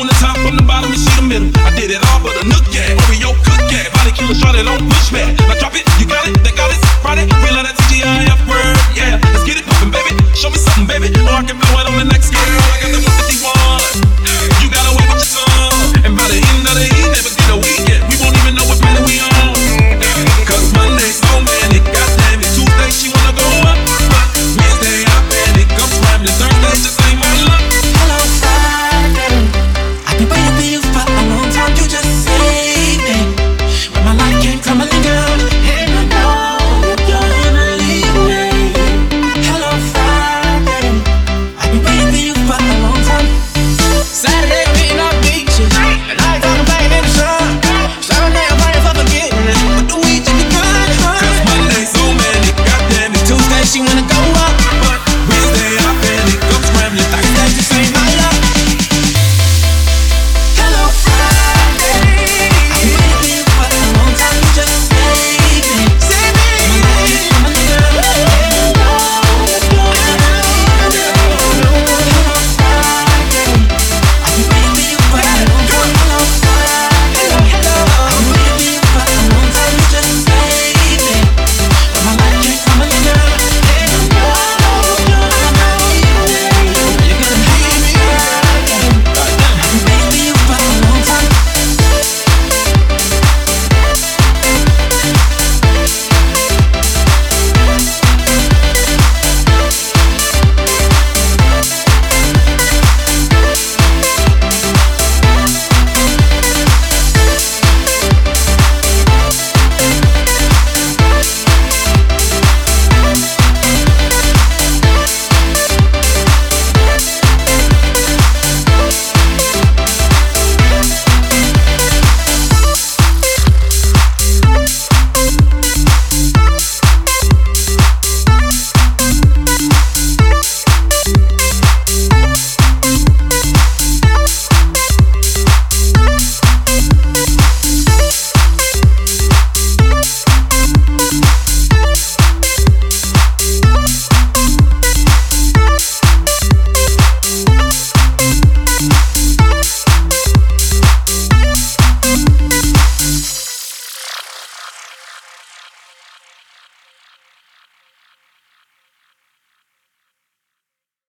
on the top, from the bottom, you see the middle. I did it all, but a nook, yeah. Oreo cook, yeah. Body killer, shot it on pushback. Now drop it, you got it, they got